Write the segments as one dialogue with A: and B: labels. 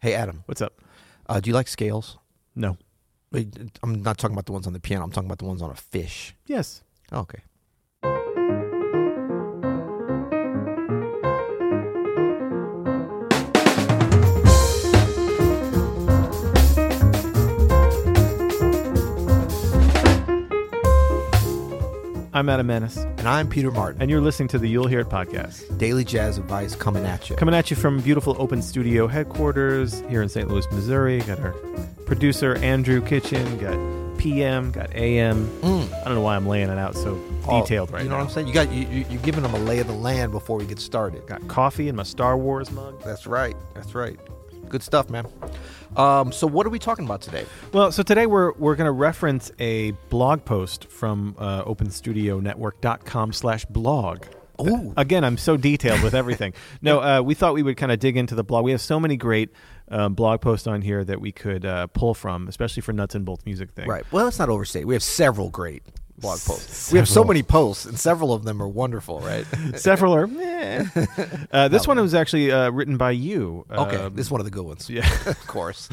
A: Hey, Adam,
B: What's up?
A: uh, do you like scales?
B: No.
A: Wait, I'm not talking about the ones on the piano. I'm talking about the ones on a fish.
B: Yes.
A: Okay.
B: I'm Adam Maness,
A: And I'm Peter Martin.
B: and you're listening to the You'll Hear It podcast.
A: Daily jazz advice coming at you.
B: Coming at you from beautiful open studio headquarters here in St. Louis, Missouri. Got our producer, Andrew Kitchen. Got PM, got AM.
A: Mm.
B: I don't know why I'm laying it out so
A: Oh,
B: detailed right
A: You know
B: now.
A: what I'm saying? You got you, you, you're giving them a lay of the land before we get started.
B: Got coffee in my Star Wars mug.
A: That's right. That's right. Good stuff, man. Um, so what are we talking about today?
B: Well, so today we're we're going to reference a blog post from uh, OpenStudioNetwork.com slash blog.
A: Ooh.
B: Again, I'm so detailed with everything. no, uh, we thought we would kind of dig into the blog. We have so many great um, blog posts on here that we could uh, pull from, especially for nuts and bolts music thing.
A: Right. Well, let's not overstate. We have several great blog posts. We have so many posts, and several of them are wonderful, right?
B: Several are. meh. Uh, this one was actually uh, written by you.
A: okay,
B: um,
A: this is one of the good ones.
B: yeah.
A: of course.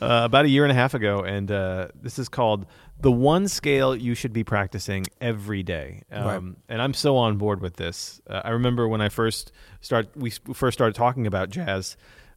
B: uh, about a year and a half ago, and uh, this is called "The One Scale You Should Be Practicing Every Day." Um,
A: Right.
B: And I'm so on board with this. Uh, I remember when I first start, we first started talking about jazz.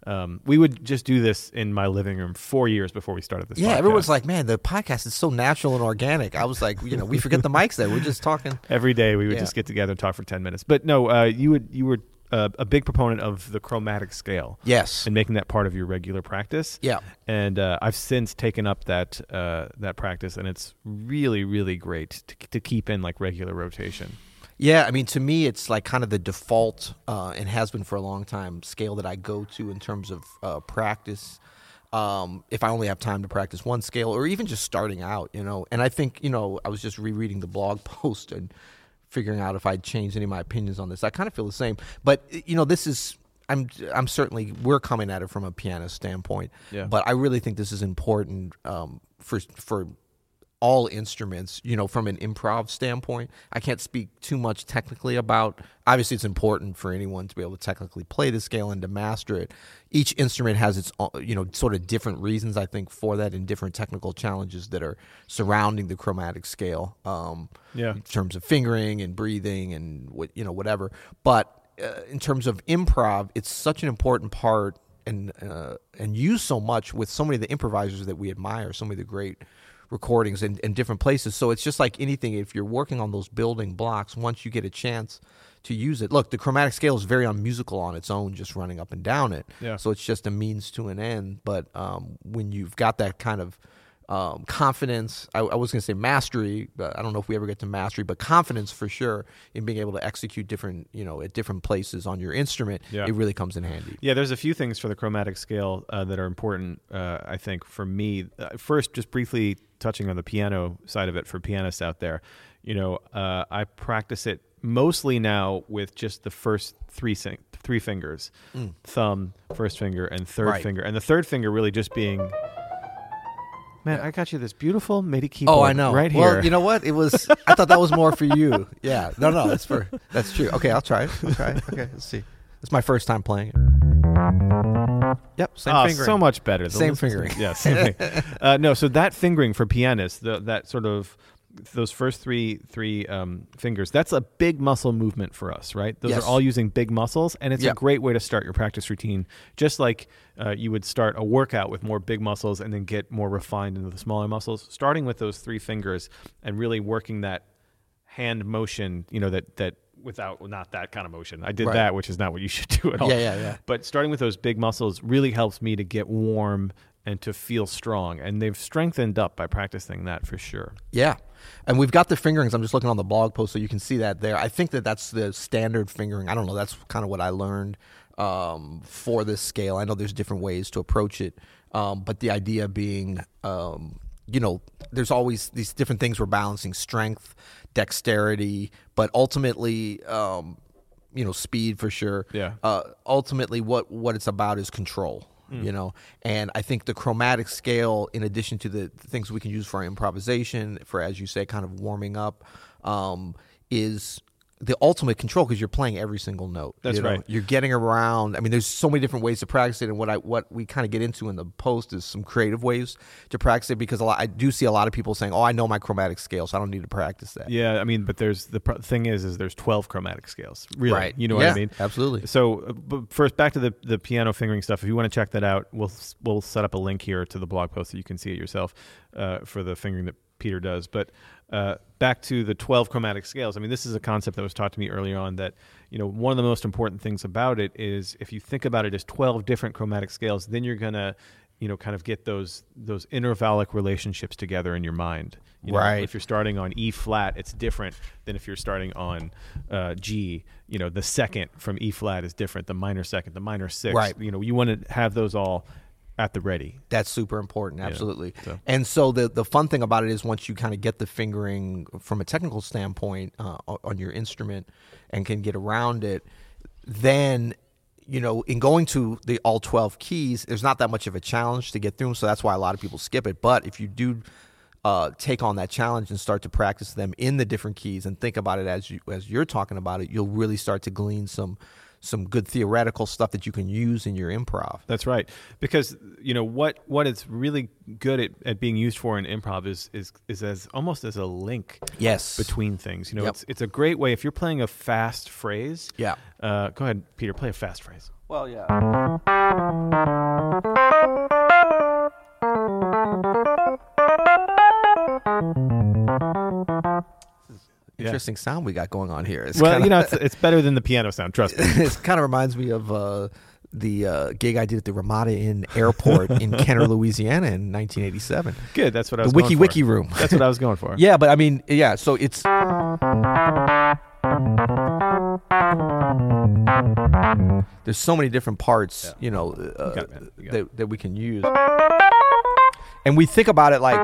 B: Um, we would just do this in my living room four years before we started this.
A: Yeah,
B: podcast.
A: everyone's like, man, the podcast is so natural and organic. I was like, you know, we forget the mics there. We're just talking.
B: every day we would
A: Yeah.
B: just get together and talk for ten minutes. But no, uh, you would you were uh, a big proponent of the chromatic scale.
A: Yes.
B: and making that part of your regular practice.
A: Yeah.
B: And uh, I've since taken up that uh, that practice, and it's really, really great to, to keep in like regular rotation.
A: Yeah, I mean, to me, it's like kind of the default, uh, and has been for a long time, scale that I go to in terms of uh, practice. Um, if I only have time to practice one scale, or even just starting out, you know. And I think, you know, I was just rereading the blog post and figuring out if I'd changed any of my opinions on this. I kind of feel the same, but you know, this is. I'm I'm certainly we're coming at it from a pianist standpoint,
B: Yeah.
A: but I really think this is important um, for for all instruments, you know, from an improv standpoint. I can't speak too much technically about. Obviously, it's important for anyone to be able to technically play the scale and to master it. Each instrument has its, own, you know, sort of different reasons, I think, for that and different technical challenges that are surrounding the chromatic scale. Um,
B: Yeah.
A: in terms of fingering and breathing and what you know, whatever. But uh, in terms of improv, it's such an important part and uh, and used so much with so many of the improvisers that we admire, so many of the great recordings in, in different places. So it's just like anything. If you're working on those building blocks, once you get a chance to use it, look, the chromatic scale is very unmusical on its own, just running up and down it.
B: Yeah.
A: So it's just a means to an end. But um, when you've got that kind of um, confidence, I, I was going to say mastery, but I don't know if we ever get to mastery, but confidence for sure in being able to execute different, you know, at different places on your instrument,
B: Yeah.
A: it really comes in handy.
B: Yeah, there's a few things for the chromatic scale uh, that are important, uh, I think, for me. Uh, first, just briefly touching on the piano side of it for pianists out there. You know, uh, I practice it mostly now with just the first three sing- three fingers, thumb, first finger, and third
A: Mm. Right.
B: finger, and the third finger really just being. Man, I got you this beautiful MIDI keyboard.
A: Oh, I know.
B: right here.
A: Well, you know what? It was. I thought that was more for you. Yeah. No, no. That's for. That's true. Okay, I'll try it. I'll try it. Okay, let's see. It's my first time playing it. Yep. Same
B: Ah,
A: fingering.
B: so much better. The
A: Same fingering.
B: Yeah, same thing. uh, no, so that fingering for pianists, the, that sort of those first three three um, fingers, that's a big muscle movement for us, right? Those
A: Yes.
B: are all using big muscles, and it's
A: Yeah.
B: a great way to start your practice routine. Just like uh, you would start a workout with more big muscles and then get more refined into the smaller muscles. Starting with those three fingers and really working that hand motion, you know, that that without not that kind of motion. I did
A: Right.
B: that, which is not what you should do at all.
A: Yeah, yeah, yeah.
B: But starting with those big muscles really helps me to get warm and to feel strong. And they've strengthened up by practicing that for sure.
A: Yeah. And we've got the fingerings. I'm just looking on the blog post so you can see that there. I think that that's the standard fingering. I don't know. That's kind of what I learned um, for this scale. I know there's different ways to approach it. Um, but the idea being, um, you know, there's always these different things we're balancing strength, dexterity, but ultimately, um, you know, speed for sure.
B: Yeah.
A: Uh, ultimately, what, what it's about is control you know and i think the chromatic scale in addition to the things we can use for improvisation for as you say kind of warming up um, is the ultimate control because you're playing every single note.
B: That's
A: you know?
B: right.
A: You're getting around. I mean, there's so many different ways to practice it, and what I what we kind of get into in the post is some creative ways to practice it because a lot I do see a lot of people saying, "Oh, I know my chromatic scale, so I don't need to practice that."
B: Yeah, I mean, but there's the pr- thing is, is there's 12 chromatic scales. Really,
A: Right.
B: You know what
A: Yeah,
B: I mean?
A: absolutely.
B: So, uh, but first, back to the the piano fingering stuff. If you want to check that out, we'll we'll set up a link here to the blog post so you can see it yourself uh, for the fingering that Peter does. But uh, back to the 12 chromatic scales. I mean, this is a concept that was taught to me earlier on. That you know, one of the most important things about it is if you think about it as 12 different chromatic scales, then you're gonna you know kind of get those those intervallic relationships together in your mind you know,
A: Right.
B: if you're starting on E flat, it's different than if you're starting on uh, G. You know, the second from E flat is different. The minor second, the minor sixth.
A: Right.
B: You know, you want to have those all at the ready.
A: That's super important, absolutely.
B: so-
A: And so the the fun thing about it is once you kind of get the fingering from a technical standpoint uh, on your instrument and can get around it, then you know in going to the all 12 keys there's not that much of a challenge to get through 'em, so that's why a lot of people skip it but if you do uh, take on that challenge and start to practice them in the different keys and think about it as you as you're talking about it you'll really start to glean some some good theoretical stuff that you can use in your improv
B: That's right. Because you know what what it's really good at, at being used for in improv is is is as almost as a link
A: yes
B: between things. You know,
A: Yep.
B: it's it's a great way if you're playing a fast phrase.
A: Yeah.
B: Uh, go ahead, Peter. Play a fast phrase.
A: well yeah interesting sound we got going on here. It's
B: Well,
A: kinda,
B: you know, it's, it's better than the piano sound. Trust me.
A: it kind of reminds me of uh, the uh, gig I did at the Ramada Inn Airport in Kenner, Louisiana, in 1987.
B: Good. That's what I was. The.
A: Wiki
B: going for.
A: Wiki Room.
B: That's what I was going for.
A: Yeah, but I mean, yeah. So it's there's so many different parts, you know, uh.
B: You
A: that that we can use, and we think about it like,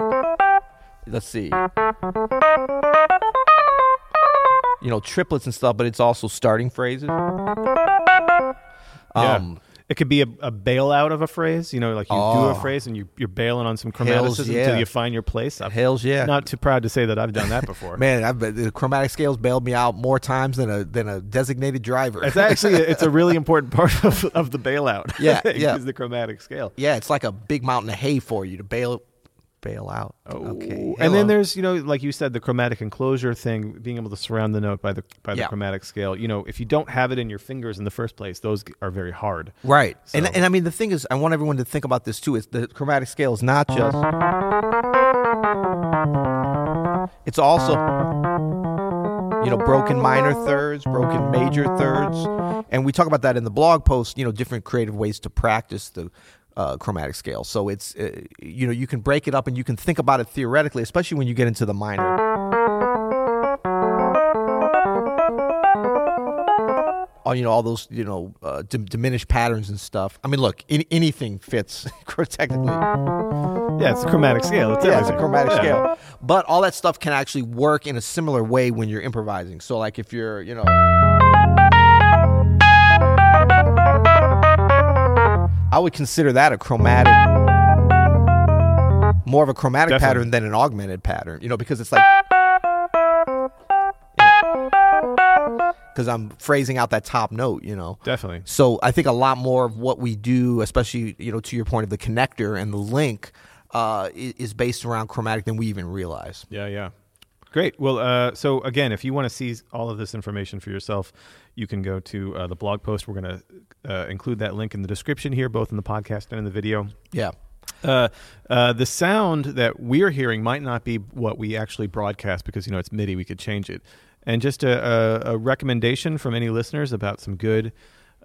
A: let's see, you know, triplets and stuff, but it's also starting phrases.
B: Yeah.
A: Um,
B: It could be a, a bailout of a phrase. You know, like you do
A: Oh.
B: a phrase and you, you're bailing on some chromaticism
A: yeah.
B: until you find your place. I'm
A: Hells yeah.
B: not too proud to say that I've done that before.
A: Man, I've, the chromatic scales bailed me out more times than a than a designated driver.
B: It's actually it's a really important part of, of the bailout.
A: Yeah, yeah.
B: is the chromatic scale.
A: Yeah, it's like a big mountain of hay for you to bail bail out.
B: Oh,
A: okay.
B: and then there's you know like you said the chromatic enclosure thing, being able to surround the note by the by the
A: Yeah.
B: chromatic scale. You know, if you don't have it in your fingers in the first place, those are very hard.
A: right. And and I mean the thing is I want everyone to think about this too is the chromatic scale is not just it's also you know broken minor thirds, broken major thirds. And we talk about that in the blog post, you know, different creative ways to practice the uh, chromatic scale. So it's uh, you know, you can break it up and you can think about it theoretically, especially when you get into the minor. all you know all those you know uh, dim- diminished patterns and stuff. I mean, look, any, anything fits technically.
B: Yeah, it's a chromatic scale. It's
A: Yeah, it's a chromatic
B: Yeah.
A: scale, but all that stuff can actually work in a similar way when you're improvising. So, like if you're you know. I would consider that a chromatic, more of a chromatic
B: Definitely.
A: pattern than an augmented pattern. You know, because it's like because I'm phrasing out that top note. You know,
B: Definitely.
A: so I think a lot more of what we do, especially you know to your point of the connector and the link, uh, is based around chromatic than we even realize.
B: Yeah, yeah. Great. Well, uh, so again, if you want to see all of this information for yourself, you can go to uh, the blog post. We're going to uh, include that link in the description here, both in the podcast and in the video.
A: Yeah,
B: Uh, uh, the sound that we're hearing might not be what we actually broadcast because you know it's MIDI. We could change it. And just a, a, a recommendation from any listeners about some good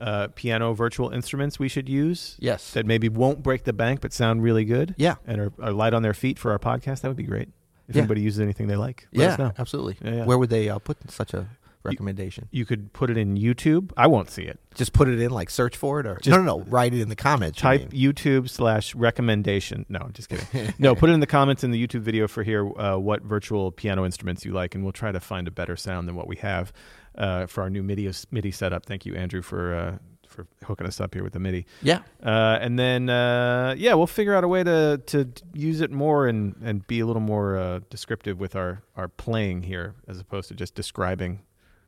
B: uh, piano virtual instruments we should use.
A: Yes.
B: that maybe won't break the bank but sound really good.
A: Yeah.
B: and are, are light on their feet for our podcast. That would be great. If
A: Yeah.
B: anybody uses anything they like, let
A: yeah,
B: us know.
A: absolutely.
B: Yeah, yeah.
A: Where would they uh, put such a recommendation?
B: You could put it in YouTube. I won't see it.
A: Just put it in, like search for it, or
B: Just-
A: no, no, no, write it in the comments. you
B: Type
A: mean.
B: YouTube slash recommendation. No, I'm just kidding. no, put it in the comments in the YouTube video for here uh, what virtual piano instruments you like, and we'll try to find a better sound than what we have uh, for our new MIDI MIDI setup. Thank you, Andrew, for uh, for hooking us up here with the MIDI.
A: Yeah,
B: Uh, and then uh, yeah, we'll figure out a way to to use it more and and be a little more uh, descriptive with our our playing here, as opposed to just describing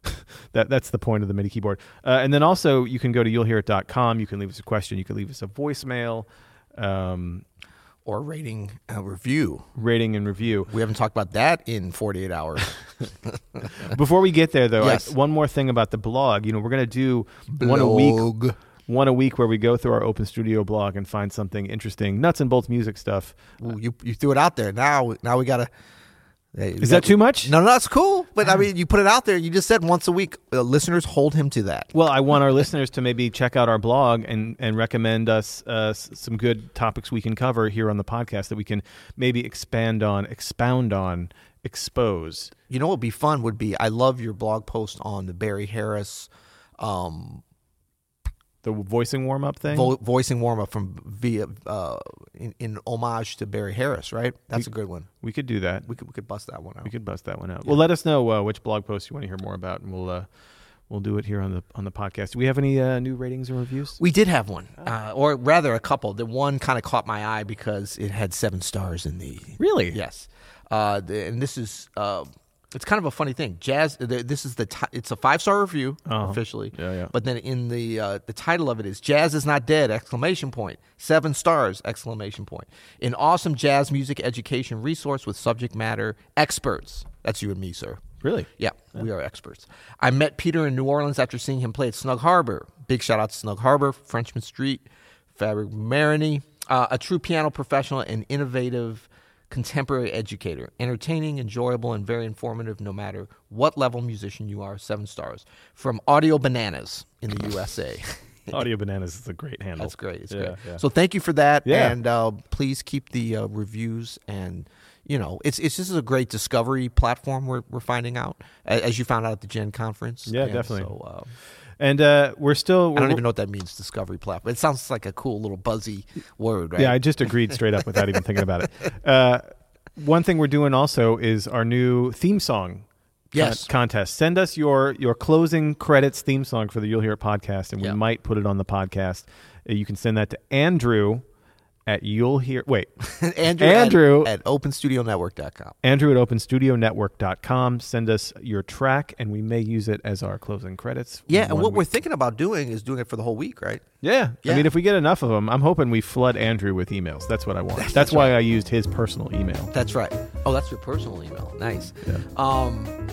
B: that that's the point of the MIDI keyboard. Uh, and then also you can go to you'llhearit.com. You can leave us a question. You can leave us a voicemail, um,
A: Or rating a review.
B: rating and review.
A: We haven't talked about that in 48 hours.
B: Before we get there, though, I- one more thing about the blog. You know, we're going to do one a week, one a week, where we go through our Open Studio blog and find something interesting, nuts and bolts music stuff.
A: Ooh, you you threw it out there. Now now we gotta.
B: Is that too much?
A: No, no, that's cool. But I mean, you put it out there. You just said once a week. Uh, listeners hold him to that.
B: Well, I want our listeners to maybe check out our blog and, and recommend us uh, s- some good topics we can cover here on the podcast that we can maybe expand on, expound on, expose.
A: You know what would be fun would be. I love your blog post on the Barry Harris. Um,
B: The voicing warm up thing.
A: vo- voicing warm up from via uh, in, in homage to Barry Harris, right? That's a good one.
B: we could do that.
A: We could we could bust that one out.
B: We could bust that one out. Well, let us know uh, which blog post you want to hear more about, and we'll uh, we'll do it here on the on the podcast. Do we have any uh, new ratings and reviews?
A: We did have one, uh, or rather a couple. The one kind of caught my eye because it had seven stars in the.
B: Really?
A: Yes, uh, the, and this is uh, it's kind of a funny thing. Jazz. This is the ti- it's a five star review
B: Uh-huh.
A: officially.
B: Yeah, yeah.
A: But then in the uh, the title of it is "Jazz is not dead!" exclamation point. Seven stars exclamation point. An awesome jazz music education resource with subject matter experts. That's you and me, sir.
B: Really?
A: Yeah, we are experts. I met Peter in New Orleans after seeing him play at Snug Harbor. Big shout out to Snug Harbor, Frenchmen Street, Fabric Marini, uh, a true piano professional and innovative contemporary educator. Entertaining, enjoyable, and very informative no matter what level musician you are. Seven stars. From Audio Bananas in the USA.
B: Audio Bananas is a great handle.
A: That's great. It's
B: Yeah,
A: great.
B: yeah.
A: So thank you for that.
B: Yeah.
A: And uh, please keep the uh, reviews and. You know, it's it's just a great discovery platform. We're we're finding out, as you found out at the JEN conference.
B: Yeah,
A: And
B: definitely.
A: So uh,
B: And uh, we're still.
A: I don't even know what that means. Discovery platform. It sounds like a cool little buzzy word, right?
B: Yeah, I just agreed straight up without even thinking about it. Uh, one thing we're doing also is our new theme song.
A: Yes.
B: con- contest. Send us your your closing credits theme song for the You'll Hear It podcast, and we
A: Yeah.
B: might put it on the podcast. Uh, you can send that to Andrew at You'll Hear. Wait,
A: Andrew,
B: Andrew-
A: at, at openstudionetwork.com.
B: Andrew at OpenStudioNetwork.com. Send us your track, and we may use it as our closing credits.
A: Yeah, and what we're thinking about doing is doing it for the whole week, right?
B: Yeah.
A: Yeah.
B: I mean, if we get enough of them, I'm hoping we flood Andrew with emails. That's what I want. That's, why I used his personal email.
A: That's right. Oh, that's your personal email. Nice.
B: Yeah.
A: Um,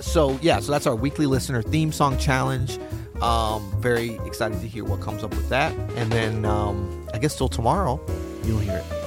A: so yeah, so that's our weekly listener theme song challenge. Um, very excited to hear what comes up with that, and then um, I guess till tomorrow, you'll hear it.